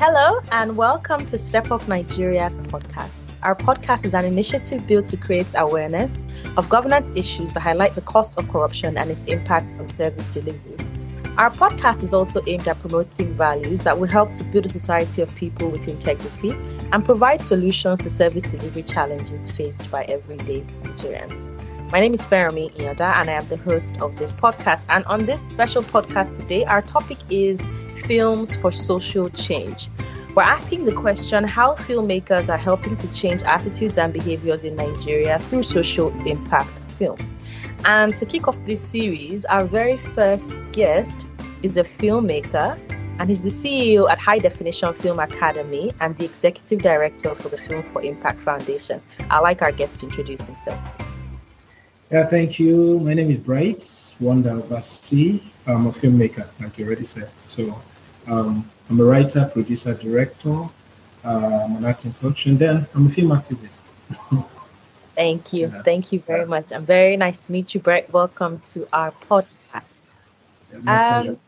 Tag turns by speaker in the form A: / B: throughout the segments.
A: Hello, and welcome to Step Up Nigeria's podcast. Our podcast is an initiative built to create awareness of governance issues that highlight the cost of corruption and its impact on service delivery. Our podcast is also aimed at promoting values that will help to build a society of people with integrity and provide solutions to service delivery challenges faced by everyday Nigerians. My name is Fermi Ioda, and I am the host of this podcast. And on this special podcast today, our topic is films for social change. We're asking the question how filmmakers are helping to change attitudes and behaviors in Nigeria through social impact films. And to kick off this series, our very first guest is a filmmaker and he's the CEO at High Definition Film Academy and the executive director for the Film for Impact Foundation. I'd like our guest to introduce himself.
B: Yeah, thank you. My name is Bright Wonder Obasi. I'm a filmmaker, like you already said. So um, I'm a writer, producer, director. Uh, I'm an acting coach, and then I'm a film activist.
A: Thank you. Yeah. Thank you very much. I'm very nice to meet you, Bright. Welcome to our podcast. Yeah, um,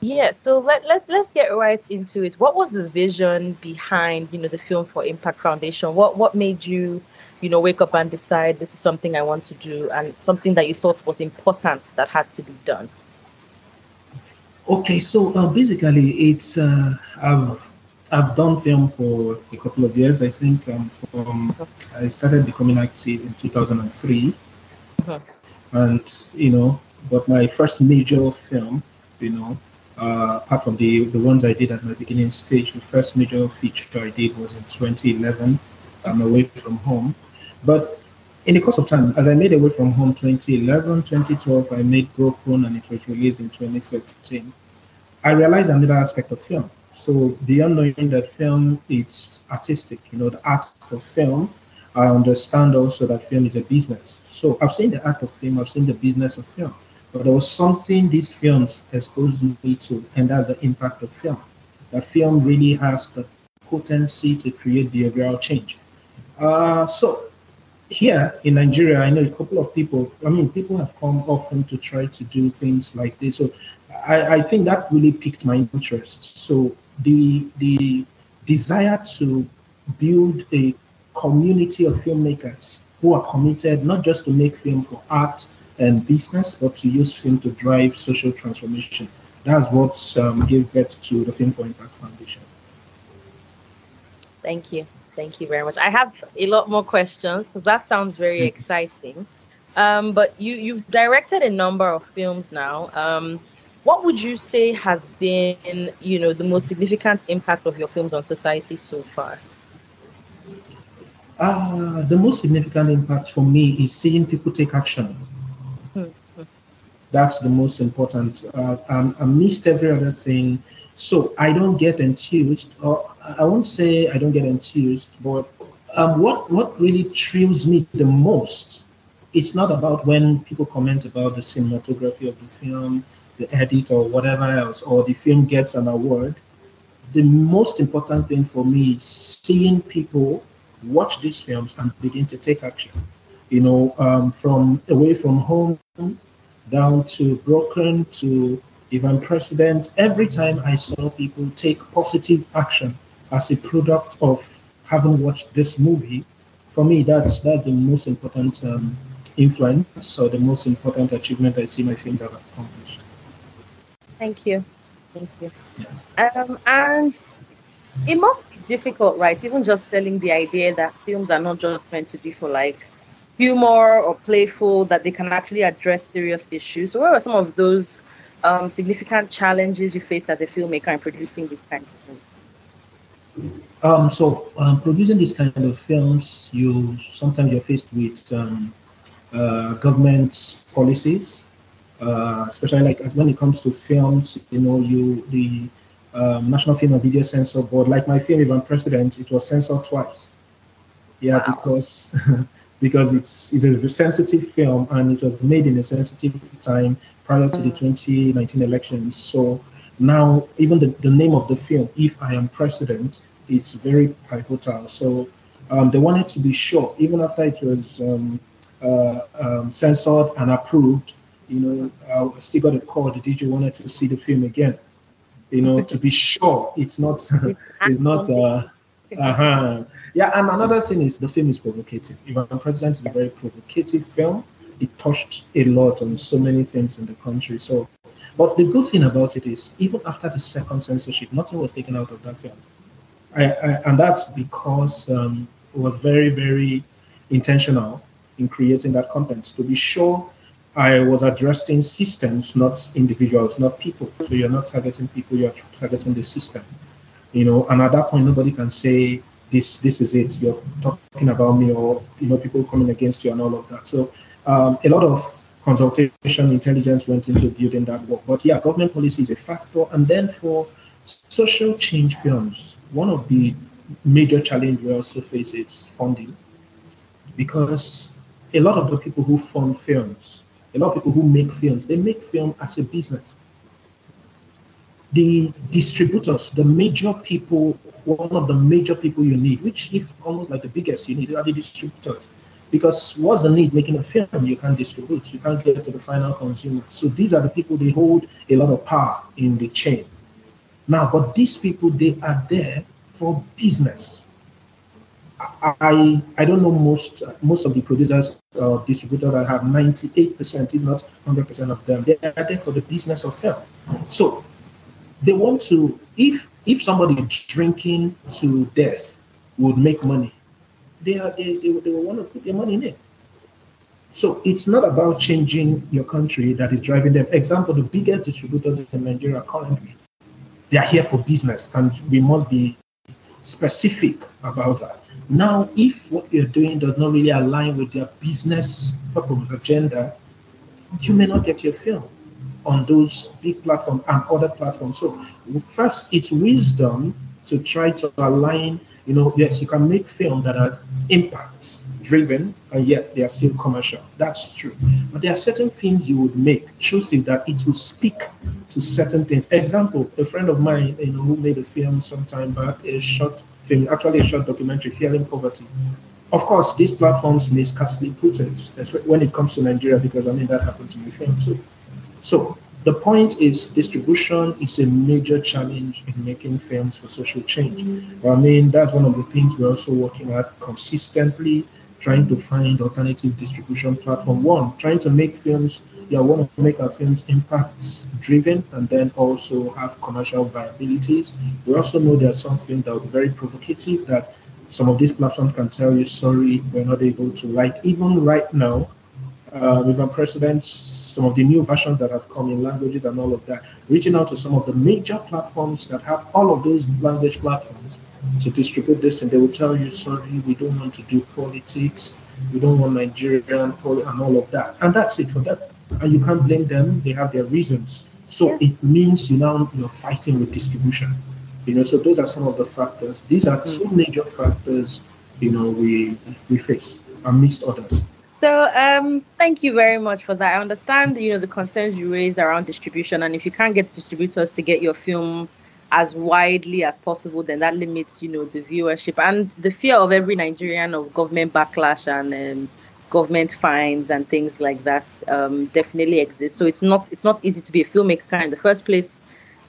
A: yeah, so let, let's let's get right into it. What was the vision behind, you know, the Film for Impact Foundation? What what made you, you know, wake up and decide this is something I want to do and something that you thought was important that had to be done?
B: Okay, so uh, basically, it's uh, I've I've done film for a couple of years. I think um, from I started becoming active in 2003, uh-huh. and you know, but my first major film, you know, uh, apart from the the ones I did at my beginning stage, the first major feature I did was in 2011. I'm away from home, but in the course of time, as I made away from home 2011, 2012, I made Broken and it was released in 2017. I realized another aspect of film. So beyond knowing that film is artistic, you know, the art of film, I understand also that film is a business. So I've seen the art of film, I've seen the business of film, but there was something these films exposed me to, and that's the impact of film. That film really has the potency to create behavioral change. Uh, so here in Nigeria, I know a couple of people, I mean, people have come often to try to do things like this. So I, I think that really piqued my interest. So the the desire to build a community of filmmakers who are committed not just to make film for art and business, but to use film to drive social transformation. That's what um, gave birth to the Film for Impact Foundation.
A: Thank you. Thank you very much. I have a lot more questions because that sounds very exciting. Um, but you you've directed a number of films now. Um, what would you say has been, you know, the most significant impact of your films on society so far?
B: Uh, the most significant impact for me is seeing people take action. Mm-hmm. That's the most important. Uh, um, amidst every other thing, so I don't get enthused, or I won't say I don't get enthused, but um, what what really thrills me the most, it's not about when people comment about the cinematography of the film, the edit, or whatever else, or the film gets an award. The most important thing for me is seeing people watch these films and begin to take action. You know, um, from away from home down to broken to If I'm President, every time I saw people take positive action as a product of having watched this movie, for me, that's that's the most important um, influence or the most important achievement I see my films have accomplished.
A: Thank you. Thank you. Yeah. Um, and it must be difficult, right? Even just selling the idea that films are not just meant to be for like humor or playful, that they can actually address serious issues. So, what were some of those um, significant challenges you faced as a filmmaker in producing this kind of
B: film? Um, so um, producing this kind of films, you sometimes you're faced with um, uh, government policies, uh, especially like when it comes to films. You know, you the um, National Film and Video Censor Board, like my film, If I'm President, it was censored twice. Yeah, wow. because because it's, it's a sensitive film and it was made in a sensitive time prior to the 2019 elections. So now, even the, the name of the film, If I Am President, it's very pivotal. So um, they wanted to be sure, even after it was um, uh, um, censored and approved, you know, I still got a call. The DG wanted to see the film again. You know, to be sure it's not it's not uh, uh-huh. Yeah, and another thing is the film is provocative. I'm President is a very provocative film. It touched a lot on so many things in the country. So, but the good thing about it is, even after the second censorship, nothing was taken out of that film. I, I, and that's because um, it was very, very intentional in creating that content. To be sure, I was addressing systems, not individuals, not people. So you're not targeting people, you're targeting the system. You know, and at that point, nobody can say this this is it. You're talking about me, or you know, people coming against you and all of that. So um, a lot of consultation intelligence went into building that work. But yeah, government policy is a factor. And then for social change films, one of the major challenge we also face is funding, because a lot of the people who fund films, a lot of people who make films, they make film as a business. The distributors, the major people, one of the major people you need, which if almost like the biggest you need, are the distributors. Because what's the need making a film you can't distribute, you can't get to the final consumer. So these are the people they hold a lot of power in the chain. Now, but these people they are there for business. I I don't know most most of the producers or distributors I have 98%, if not 100% of them, they are there for the business of film. So they want to if if somebody drinking to death would make money, they are they, they, they will want to put their money in it. So it's not about changing your country that is driving them. Example, the biggest distributors in Nigeria currently, they are here for business, and we must be specific about that. Now, if what you're doing does not really align with their business purpose agenda, you may not get your film on those big platforms and other platforms. So, first, it's wisdom to try to align. You know, yes, you can make film that are impacts driven and yet they are still commercial. That's true. But there are certain things you would make choices that it will speak to certain things. Example, a friend of mine, you know, who made a film some time back, a short film, actually a short documentary, Fearing Poverty. Of course, these platforms may scarcely put it, when it comes to Nigeria, because I mean that happened to my film too. So the point is distribution is a major challenge in making films for social change. I mean, that's one of the things we're also working at consistently trying to find alternative distribution platform. One, trying to make films, yeah, want to make our films impact driven and then also have commercial viabilities. We also know there are some films that very provocative that some of these platforms can tell you, sorry, we're not able to. Like even right now, uh, with our presidents, some of the new versions that have come in languages and all of that, reaching out to some of the major platforms that have all of those language platforms to distribute this, and they will tell you, sorry, we don't want to do politics, we don't want Nigerian poli- and all of that. And that's it for them. And you can't blame them, they have their reasons. So yeah. it means you now you're fighting with distribution. You know, so those are some of the factors. These are two mm. major factors, you know, we we face amidst others.
A: So um, thank you very much for that. I understand, you know, the concerns you raised around distribution, and if you can't get distributors to get your film as widely as possible, then that limits, you know, the viewership and the fear of every Nigerian of government backlash and um, government fines and things like that um, definitely exists. So it's not it's not easy to be a filmmaker in the first place,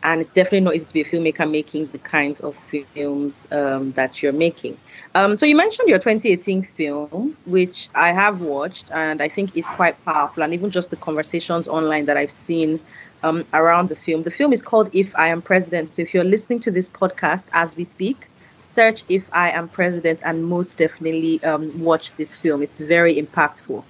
A: and it's definitely not easy to be a filmmaker making the kind of films um, that you're making. Um, so you mentioned your 2018 film, which I have watched, and I think is quite powerful, and even just the conversations online that I've seen um, around the film. The film is called If I Am President. So if you're listening to this podcast as we speak, search If I Am President and most definitely um, watch this film. It's very impactful.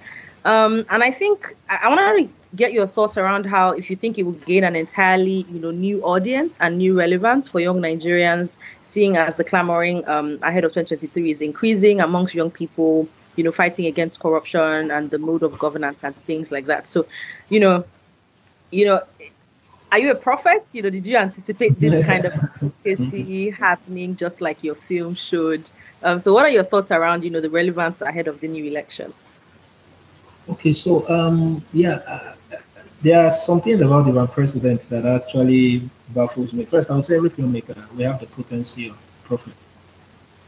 A: Um, and I think I, I want to get your thoughts around how if you think it will gain an entirely you know new audience and new relevance for young Nigerians, seeing as the clamoring um, ahead of 2023 is increasing amongst young people, you know, fighting against corruption and the mode of governance and things like that. So, you know, you know, are you a prophet? You know, did you anticipate this kind of happening just like your film should? Um, so, what are your thoughts around, you know, the relevance ahead of the new elections?
B: Okay, so um, yeah, uh, there are some things about the president that actually baffles me. First, I would say every filmmaker we have the potency of prophet.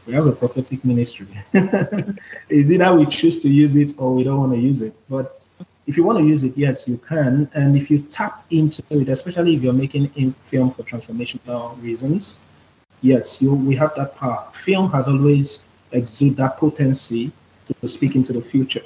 B: We have a prophetic ministry. Is it that we choose to use it or we don't want to use it? But if you want to use it, yes, you can. And if you tap into it, especially if you're making in film for transformational reasons, yes, you we have that power. Film has always exuded that potency to speak into the future,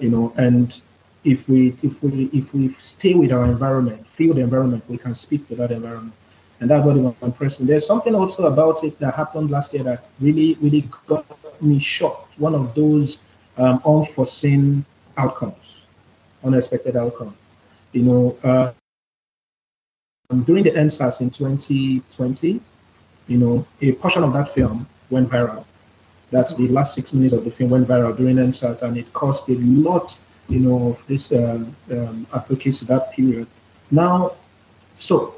B: you know. And if we if we if we stay with our environment, feel the environment, we can speak to that environment. And that's what I'm impressed. There's something also about it that happened last year that really, really got me shocked. One of those um, unforeseen outcomes, unexpected outcomes. You know, uh, during the EndSARS in 2020, you know, a portion of that film went viral. That's the last six minutes of the film went viral during EndSARS, and it cost a lot, you know, of this um, um, advocacy that period. Now, so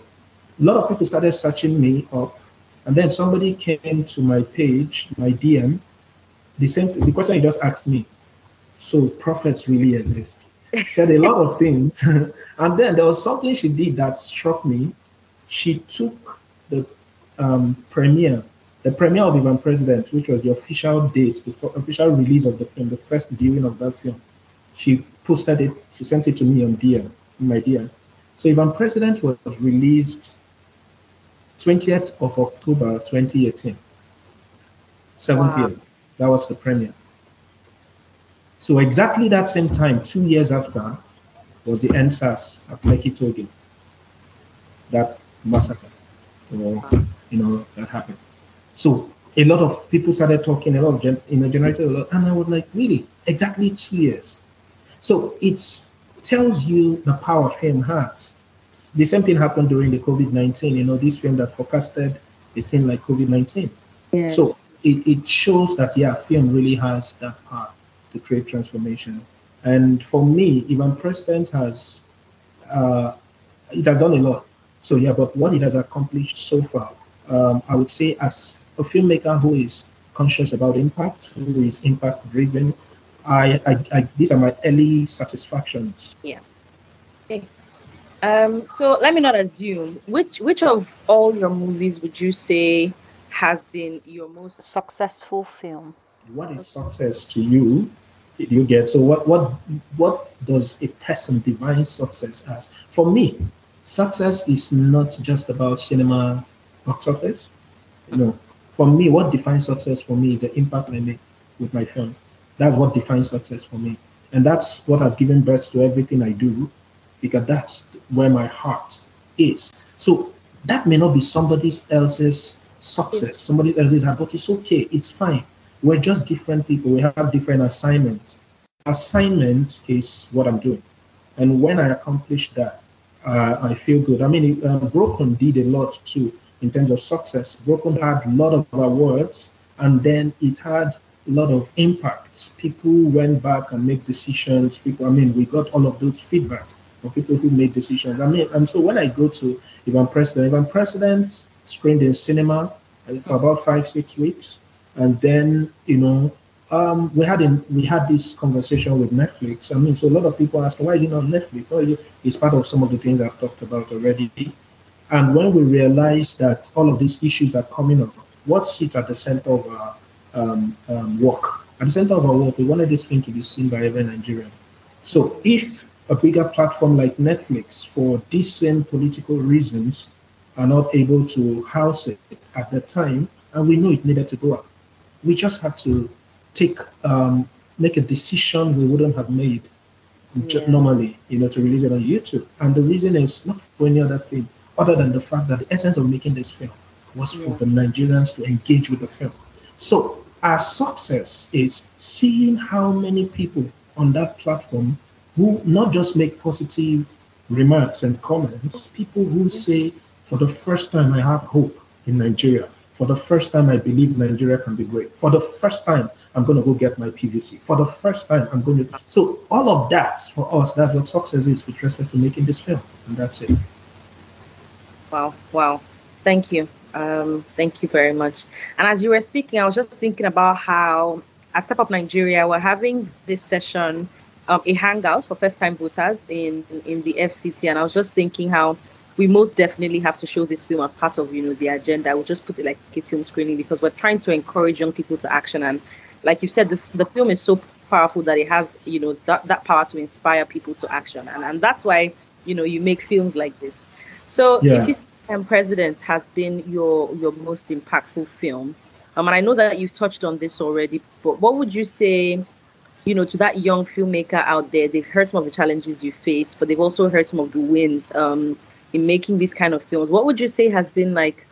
B: a lot of people started searching me up, and then somebody came to my page, my DM, the same the question you just asked me. So prophets really exist. Said a lot of things, and then there was something she did that struck me. She took the um, premiere, the premiere of I'm President, which was the official date, the official release of the film, the first viewing of that film. She posted it. She sent it to me on DM, my DM. So I'm President was released 20th of October 2018, 7 wow. p.m. That was the premiere. So exactly that same time, two years after, was the EndSARS at Lekki Tollgate. That massacre, or you know, that happened. So a lot of people started talking, a lot of gen, you know, generated a lot, and I was like, really, exactly two years. So it tells you the power film has the same thing happened during the COVID 19. You know, this film that forecasted a thing like COVID 19. Yes. So it, it shows that, yeah, film really has that power to create transformation. And for me, If I'm President has, uh, it has done a lot. So, yeah, but what it has accomplished so far, um, I would say, as a filmmaker who is conscious about impact, who is impact driven, I, I, I, these are my early satisfactions.
A: Yeah. Okay. Um, so let me not assume which which of all your movies would you say has been your most
C: successful film?
B: What is success to you? Did you get so what what what does a person define success as? For me, success is not just about cinema box office. You know, for me, what defines success for me is the impact I make with my films. That's what defines success for me, and that's what has given birth to everything I do because that's where my heart is. So that may not be somebody else's success, somebody else's, but it's okay, it's fine. We're just different people, we have different assignments. Assignment is what I'm doing. And when I accomplish that, uh, I feel good. I mean, um, Broken did a lot too in terms of success. Broken had a lot of awards, and then it had a lot of impacts. People went back and made decisions. People, I mean, we got all of those feedback from people who made decisions. I mean, and so when I go to I'm President, I'm President screened in cinema uh, for about five, six weeks. And then, you know, um, we had in, we had this conversation with Netflix. I mean, so a lot of people ask, why is it not Netflix? Well, it's part of some of the things I've talked about already. And when we realize that all of these issues are coming up, what sits at the center of our um, um, work? At the center of our work, we wanted this thing to be seen by every Nigerian. So if a bigger platform like Netflix, for these same political reasons, are not able to house it at the time, and we know it needed to go up. We just had to take um, make a decision we wouldn't have made yeah. normally, you know, to release it on YouTube. And the reason is not for any other thing other than the fact that the essence of making this film was yeah. for the Nigerians to engage with the film. So our success is seeing how many people on that platform who not just make positive remarks and comments, people who say, for the first time, I have hope in Nigeria. For the first time, I believe Nigeria can be great. For the first time, I'm going to go get my PVC. For the first time, I'm going to. So, all of that for us, that's what success is with respect to making this film. And that's it.
A: Wow. Wow. Thank you. Um, thank you very much. And as you were speaking, I was just thinking about how at Step Up Nigeria, we're having this session um, a hangout for first time voters in in the FCT, and I was just thinking how we most definitely have to show this film as part of you know the agenda. We'll just put it like a film screening because we're trying to encourage young people to action. And like you said, the, the film is so powerful that it has, you know, that, that power to inspire people to action. And, and that's why, you know, you make films like this. So yeah. if you um, President has been your your most impactful film, um, and I know that you've touched on this already, but what would you say, you know, to that young filmmaker out there? They've heard some of the challenges you face, but they've also heard some of the wins um, in making these kind of films. What would you say has been like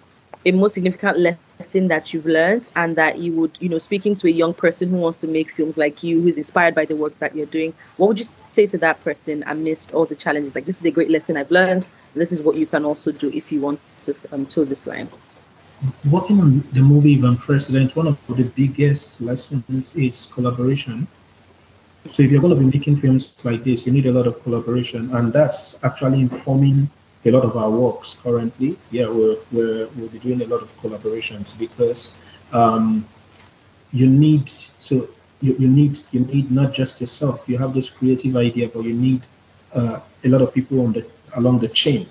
A: a most significant lesson that you've learned and that you would, you know, speaking to a young person who wants to make films like you, who's inspired by the work that you're doing, what would you say to that person amidst all the challenges? Like, this is a great lesson I've learned. This is what you can also do if you want to um, this line.
B: Working on the movie I'm President, one of the biggest lessons is collaboration. So if you're going to be making films like this, you need a lot of collaboration, and that's actually informing a lot of our works currently. Yeah, we're, we're, we'll be doing a lot of collaborations because um, you need so you, you need you need not just yourself. You have this creative idea, but you need uh, a lot of people on the along the chain,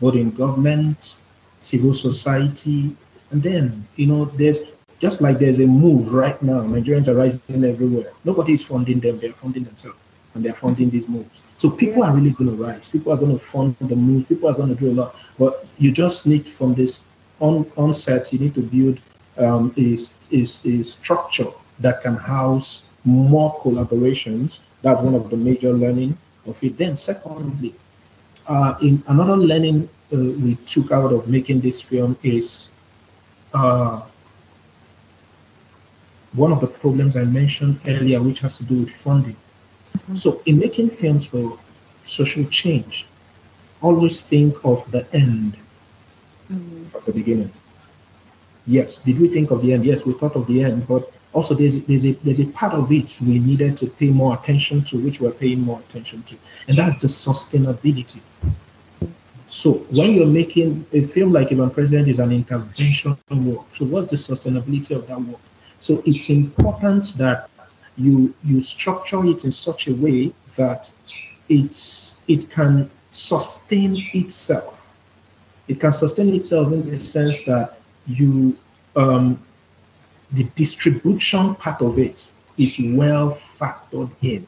B: both in government, civil society, and then you know there's just like there's a move right now. Nigerians are rising everywhere. Nobody is funding them; they're funding themselves and they're funding these moves. So people are really going to rise. People are going to fund the moves. People are going to do a lot. But you just need from this on onset, you need to build um, a, a, a structure that can house more collaborations. That's one of the major learning of it. Then secondly, uh, in another learning uh, we took out of making this film is uh, one of the problems I mentioned earlier, which has to do with funding. So, in making films for social change, always think of the end mm-hmm. from the beginning. Yes, did we think of the end? Yes, we thought of the end, but also there's there's a there's a part of it we needed to pay more attention to, which we're paying more attention to, and that's the sustainability. So when you're making a film like I'm President is an intervention work. So what's the sustainability of that work? So it's important that you you structure it in such a way that it's it can sustain itself. It can sustain itself in the sense that you um, the distribution part of it is well factored in.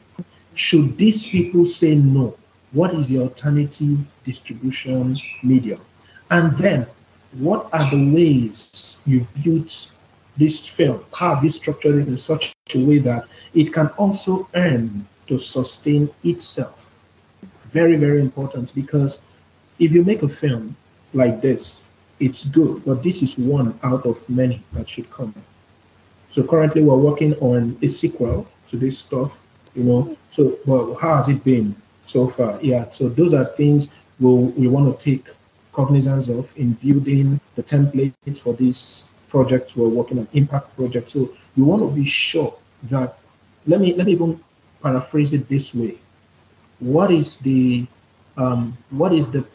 B: Should these people say no, what is the alternative distribution medium? And then, what are the ways you built this film, How have you structured it in such a way that it can also earn to sustain itself. Very, very important because if you make a film like this, it's good, but this is one out of many that should come. So currently we're working on a sequel to this stuff, you know. So, but how has it been so far? Yeah. So those are things we we'll, we want to take cognizance of in building the templates for these projects we're working on, impact projects. So you want to be sure that let me let me even paraphrase it this way. What is the um, what is the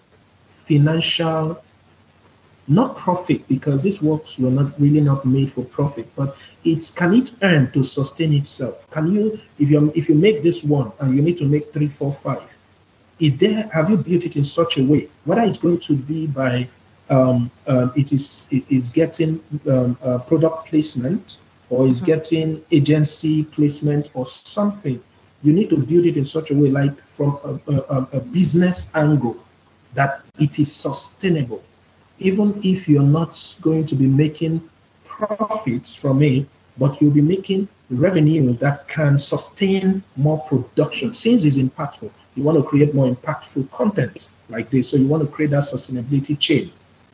B: financial not profit because these works were not really not made for profit, but it's can it earn to sustain itself? Can you if you if you make this one and you need to make three, four, five, is there have you built it in such a way whether it's going to be by um, um, it is it is getting um, uh, product placement or is mm-hmm. getting agency placement or something. You need to build it in such a way, like from a, a, a business angle, that it is sustainable. Even if you're not going to be making profits from it, but you'll be making revenue that can sustain more production. Since it's impactful, you want to create more impactful content like this. So you want to create that sustainability chain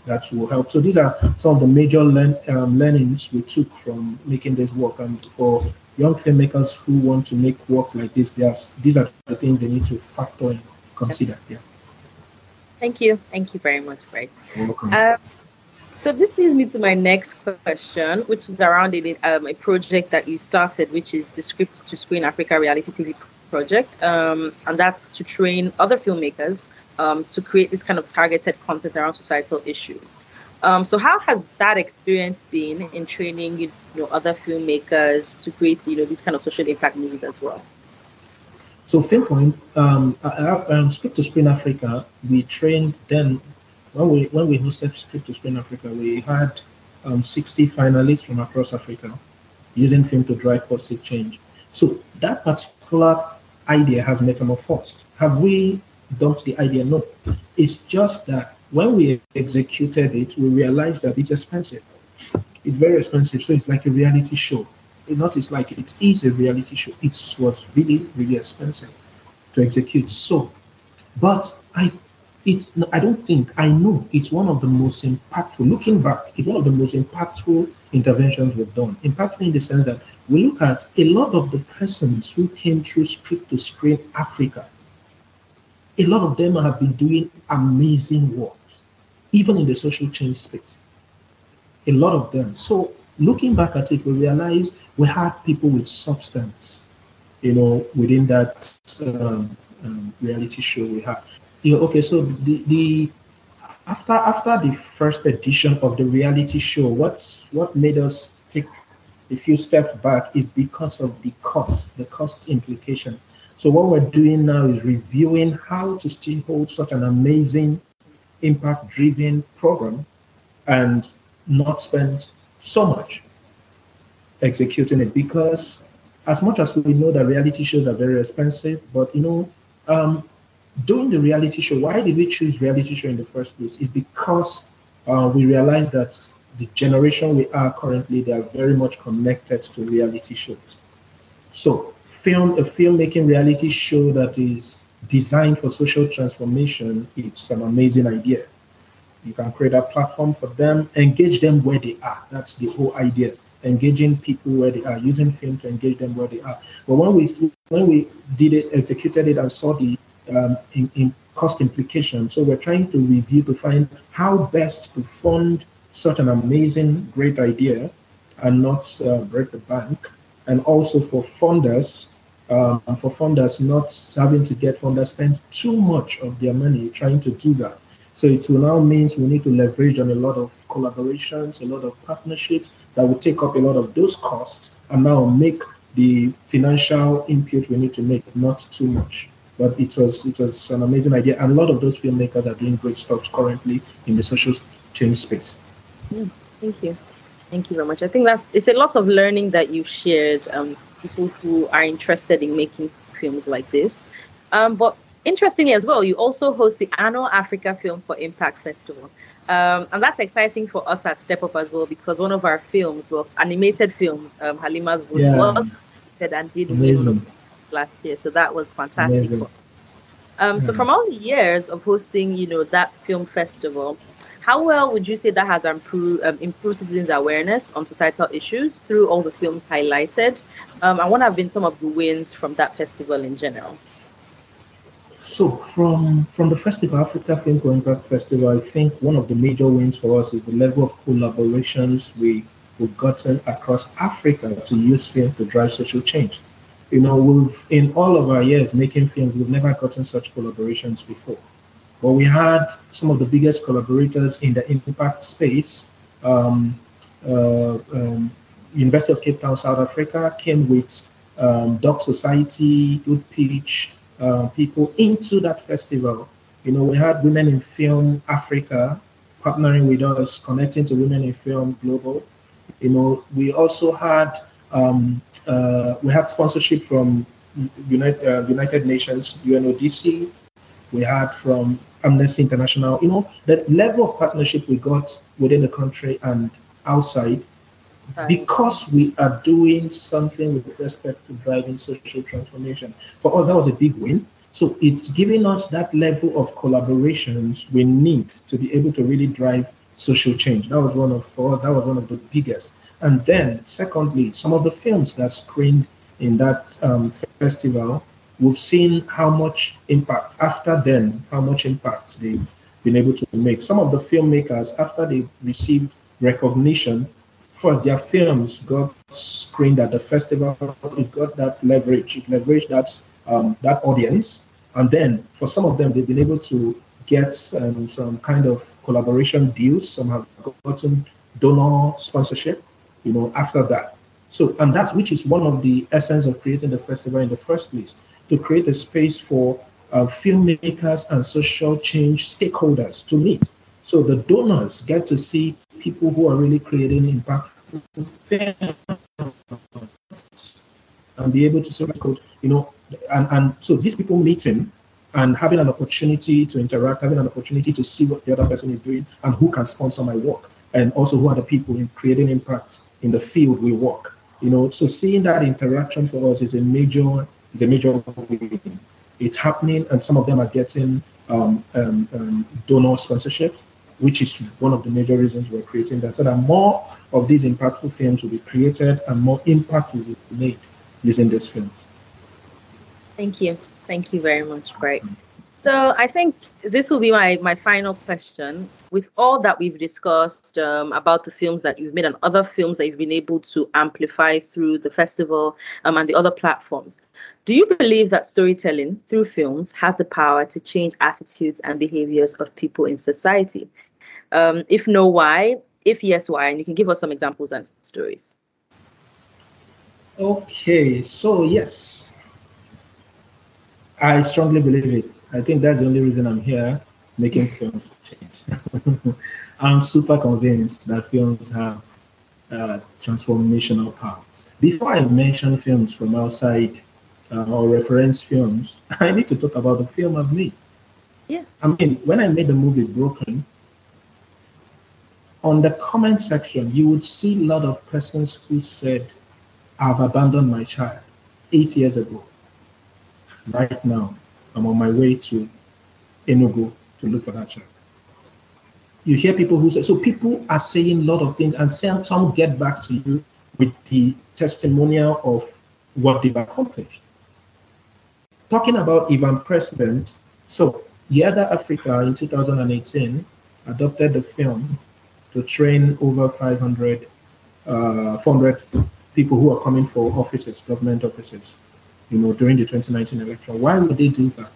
B: that will help. So these are some of the major learn, um, learnings we took from making this work. And for young filmmakers who want to make work like this, these are the things they need to factor in, consider. Yeah.
A: Thank you. Thank you very much, Greg. Uh, so this leads me to my next question, which is around a, um, a project that you started, which is the Script to Screen Africa reality TV project, um, and that's to train other filmmakers um, to create this kind of targeted content around societal issues. Um, so how has that experience been in training you know other filmmakers to create you know these kind of social impact movies as well?
B: So for um, um, Script to Screen Africa, we trained then when we when we hosted Script to Screen Africa, we had um, 60 finalists from across Africa using film to drive positive change. So that particular idea has metamorphosed. Have we dumped the idea? No. It's just that when we executed it, we realized that it's expensive. It's very expensive. So it's like a reality show. Not it's like it is a reality show. It was really, really expensive to execute. So, but I it's I don't think I know it's one of the most impactful. Looking back, it's one of the most impactful interventions we've done. Impactful in the sense that we look at a lot of the persons who came through script to screen Africa. A lot of them have been doing amazing work, even in the social change space. A lot of them. So looking back at it, we realized we had people with substance, you know, within that um, um, reality show we had. You know, okay, so the, the after after the first edition of the reality show, what's what made us take a few steps back is because of the cost, the cost implication. So what we're doing now is reviewing how to still hold such an amazing impact-driven program and not spend so much executing it because as much as we know that reality shows are very expensive, but you know, um, doing the reality show, why did we choose reality show in the first place? Is because uh, we realized that the generation we are currently, they are very much connected to reality shows. So, film a filmmaking reality show that is designed for social transformation, it's an amazing idea. You can create a platform for them, engage them where they are. That's the whole idea. Engaging people where they are, using film to engage them where they are. But when we when we did it, executed it, and saw the um, in, in cost implications. So we're trying to review to find how best to fund such an amazing, great idea and not uh, break the bank. And also for funders, um, for funders not having to get funders spend too much of their money trying to do that. So it will now means we need to leverage on a lot of collaborations, a lot of partnerships that will take up a lot of those costs and now make the financial input we need to make not too much. But it was it was an amazing idea, and a lot of those filmmakers are doing great stuff currently in the social change space.
A: Mm, thank you, thank you very much. I think that's it's a lot of learning that you shared. Um, people who are interested in making films like this, um, but interestingly as well, you also host the annual Africa Film for Impact Festival. Um, and that's exciting for us at Step Up as well because one of our films, well, animated film, um, Halima's Voice, yeah. was and did Amazing. win last year. So that was fantastic. Um, So from all the years of hosting, you know, that film festival, how well would you say that has improved, um, improved citizens' awareness on societal issues through all the films highlighted? Um, and what have been some of the wins from that festival in general?
B: So from from the festival, Africa Film for Impact Festival, I think one of the major wins for us is the level of collaborations we we've gotten across Africa to use film to drive social change. You know, we've in all of our years making films, we've never gotten such collaborations before. But we had some of the biggest collaborators in the impact space. Um, uh, um, University of Cape Town, South Africa, came with um, Doc Society, Good Pitch, uh, people into that festival. You know, we had Women in Film Africa partnering with us, connecting to Women in Film Global. You know, we also had um, uh, we had sponsorship from United, uh, United Nations, UNODC. We had from Amnesty International. You know, the level of partnership we got within the country and outside, because we are doing something with respect to driving social transformation. For us, that was a big win. So it's giving us that level of collaborations we need to be able to really drive social change. That was one of for us, that was one of the biggest. And then, secondly, some of the films that screened in that um, festival, we've seen how much impact, after then, how much impact they've been able to make. Some of the filmmakers, after they received recognition, for their films got screened at the festival, it got that leverage, it leveraged that, um, that audience. And then for some of them, they've been able to get um, some kind of collaboration deals. Some have gotten donor sponsorship you know, after that. So, and that's which is one of the essence of creating the festival in the first place, to create a space for uh, filmmakers and social change stakeholders to meet. So the donors get to see people who are really creating impact and be able to sort of code, you know, and, and so these people meeting and having an opportunity to interact, having an opportunity to see what the other person is doing and who can sponsor my work, and also who are the people in creating impact in the field we work. You know, so seeing that interaction for us is a major is a major win. It's happening, and some of them are getting um, um, um, donor sponsorships, which is one of the major reasons we're creating that, so that more of these impactful films will be created and more impact will be made using these films.
A: Thank you. Thank you very much, Bright. So I think this will be my, my final question. With all that we've discussed um, about the films that you've made and other films that you've been able to amplify through the festival um, and the other platforms, do you believe that storytelling through films has the power to change attitudes and behaviors of people in society? Um, if no, why? If yes, why? And you can give us some examples and stories.
B: Okay, so yes, I strongly believe it. I think that's the only reason I'm here making films change. I'm super convinced that films have uh, transformational power. Before I mention films from outside uh, or reference films, I need to talk about the film I've made.
A: Yeah.
B: I mean, when I made the movie Broken, on the comment section, you would see a lot of persons who said, I've abandoned my child eight years ago. Right now, I'm on my way to Enugu to look for that child. You hear people who say, so people are saying a lot of things, and some, some get back to you with the testimonial of what they've accomplished. Talking about If I'm President, so Yiaga Africa in 2018 adopted the film to train over 500, uh, 400 people who are coming for offices, government offices you know, during the 2019 election. Why would they do that?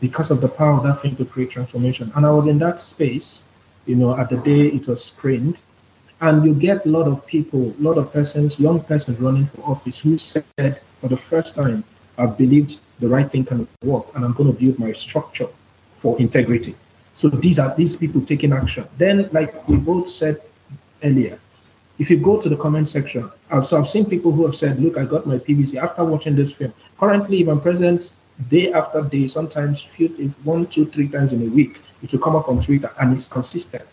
B: Because of the power of that thing to create transformation. And I was in that space, you know, at the day it was screened. And you get a lot of people, a lot of persons, young persons running for office who said for the first time, I believed the right thing can work and I'm going to build my structure for integrity. So these are these people taking action. Then, like we both said earlier, if you go to the comment section, I've, so I've seen people who have said, look, I got my PVC after watching this film. Currently, if I'm present day after day, sometimes few, one, two, three times in a week, it will come up on Twitter and it's consistent.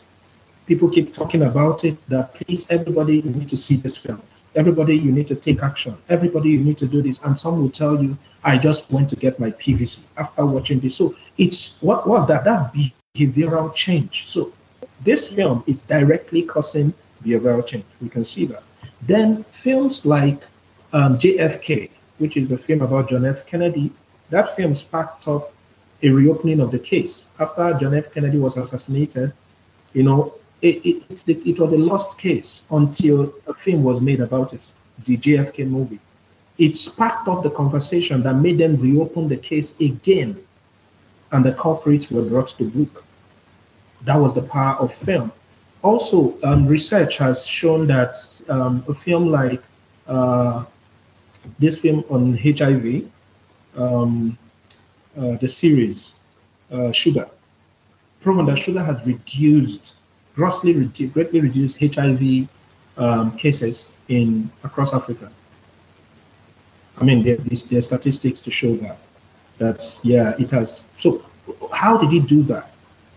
B: People keep talking about it that please, everybody, you need to see this film. Everybody, you need to take action. Everybody, you need to do this. And some will tell you, I just went to get my PVC after watching this. So it's what was that? That behavioral change. So this film is directly causing behavioral change. We can see that. Then films like um, JFK, which is the film about John F. Kennedy, that film sparked up a reopening of the case. After John F. Kennedy was assassinated, you know, it, it, it, it was a lost case until a film was made about it, the JFK movie. It sparked up the conversation that made them reopen the case again, and the culprits were brought to book. That was the power of film also, um, research has shown that um, a film like uh, this film on HIV, um, uh, the series uh, Shuga, proven that Shuga has reduced, grossly greatly reduced HIV um, cases in across Africa. I mean, there, there are statistics to show that. That's yeah, it has. So, how did it do that?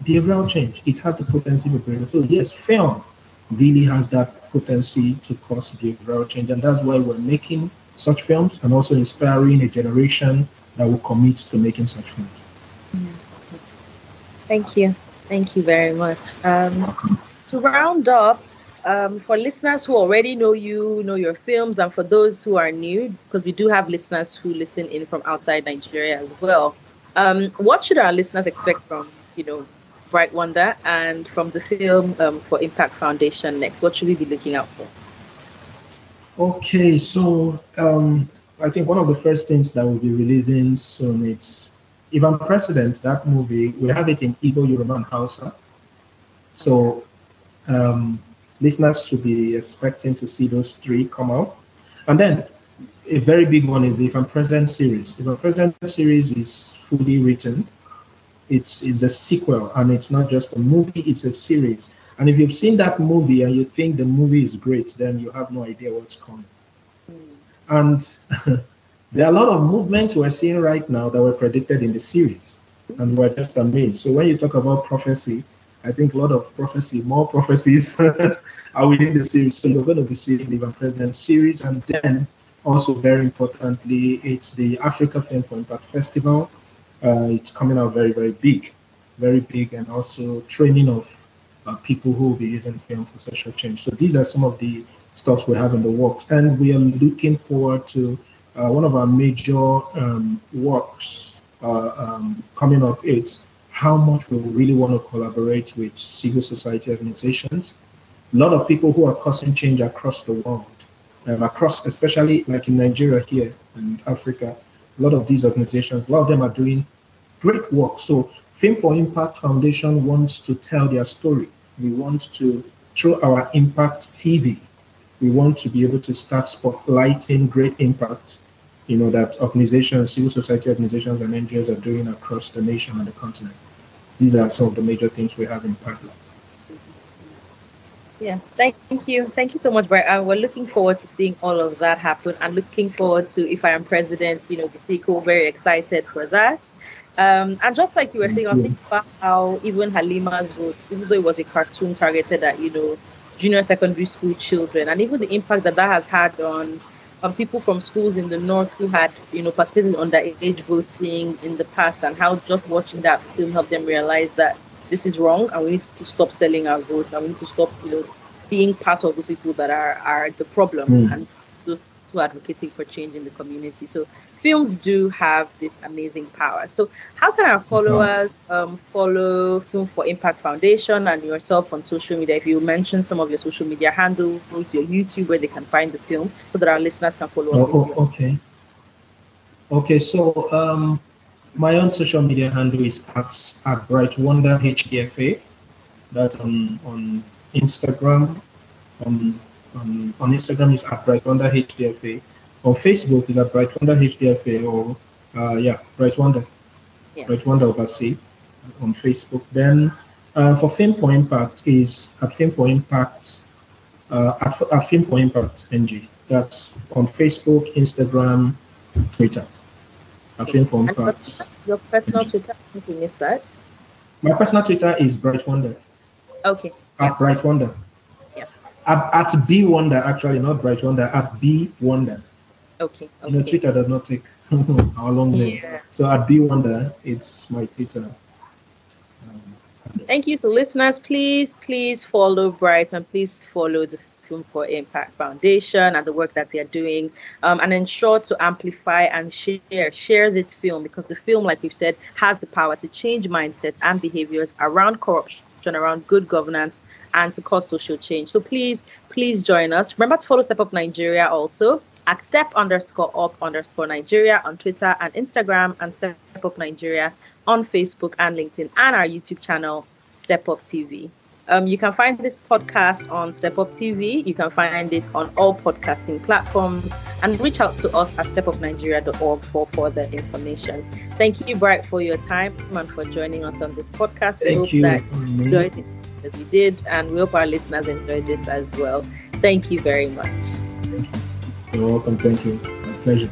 B: Behavioral change. It has the potency for behavioral. So yes, film really has that potency to cause behavioral change, and that's why we're making such films and also inspiring a generation that will commit to making such films.
A: Thank you. Thank you very much. Um, to round up, um, for listeners who already know you, know your films, and for those who are new, because we do have listeners who listen in from outside Nigeria as well, um, what should our listeners expect from you know Bright Wonder and from the film um, for Impact Foundation next? What should we be looking out for?
B: Okay, so um, I think one of the first things that we'll be releasing soon is I'm President, that movie, we have it in Igbo, Yoruba, and Hausa. So um, listeners should be expecting to see those three come out. And then a very big one is the If I'm President series. If President series is fully written it's, it's a sequel and it's not just a movie, it's a series. And if you've seen that movie and you think the movie is great, then you have no idea what's coming. Hmm. And there are a lot of movements we're seeing right now that were predicted in the series, and we're just amazed. So when you talk about prophecy, I think a lot of prophecy, more prophecies are within the series. So you're going to be seeing the Van President series, and then also very importantly, it's the Africa Film for Impact Festival. Uh, it's coming out very, very big, very big, and also training of uh, people who will be using film for social change. So these are some of the stuff we have in the works, and we are looking forward to uh, one of our major um, works uh, um, coming up. It's how much we really want to collaborate with civil society organizations. A lot of people who are causing change across the world, um, across, especially like in Nigeria here and Africa, a lot of these organizations, a lot of them are doing great work. So Film for Impact Foundation wants to tell their story. We want to, through our Impact TV, we want to be able to start spotlighting great impact, you know, that organizations, civil society organizations and NGOs are doing across the nation and the continent. These are some of the major things we have in pipeline.
A: Yeah, thank you. Thank you so much, Bright. Uh, we're looking forward to seeing all of that happen and looking forward to If I Am President, you know, the sequel, very excited for that. Um, and just like you were saying, I was thinking about how even Halima's vote, even though it was a cartoon targeted at, you know, junior secondary school children, and even the impact that that has had on on people from schools in the north who had, you know, participated in underage voting in the past, and how just watching that film helped them realize that this is wrong, and we need to stop selling our votes, and we need to stop, you know, being part of those people that are are the problem, mm. and who are advocating for change in the community. So films do have this amazing power. So, how can our followers um, follow Film for Impact Foundation and yourself on social media? If you mention some of your social media handles, your YouTube, where they can find the film, so that our listeners can follow.
B: Oh, oh okay. Okay, so um, my own social media handle is at, at Bright Wonder HDFA. That's on on Instagram. On, on, on Instagram is at Bright Wonder HDFA on Facebook is at Bright Wonder HDFA or uh, yeah, Bright Wonder, yeah. Bright Wonder Obasi on Facebook. Then uh, for Film for Impact is at Film for Impact, uh, at, at Film for Impact NG. That's on Facebook, Instagram, Twitter. At Film for Impact.
A: Your personal NG. Twitter, if you missed that.
B: My personal Twitter is Bright Wonder.
A: Okay.
B: At Bright Wonder. At, at B Wonder, actually, not Bright Wonder, at B Wonder.
A: Okay. okay.
B: You know, Twitter does not take our long names. Yeah. So at B Wonder, it's my Twitter.
A: Um, Thank you. So listeners, please, please follow Bright and please follow the Film for Impact Foundation and the work that they're doing, um, and ensure to amplify and share share this film because the film, like we've said, has the power to change mindsets and behaviors around corruption, around good governance, and to cause social change. So please, please join us. Remember to follow Step Up Nigeria also at step underscore up underscore Nigeria on Twitter and Instagram, and Step Up Nigeria on Facebook and LinkedIn, and our YouTube channel, Step Up TV. Um, you can find this podcast on Step Up TV. You can find it on all podcasting platforms and reach out to us at stepupnigeria.org for further information. Thank you, Bright, for your time and for joining us on this podcast.
B: Thank we hope you. that you
A: enjoyed it as we did, and we hope our listeners enjoyed this as well. Thank you very much.
B: You're welcome. Thank you. My pleasure.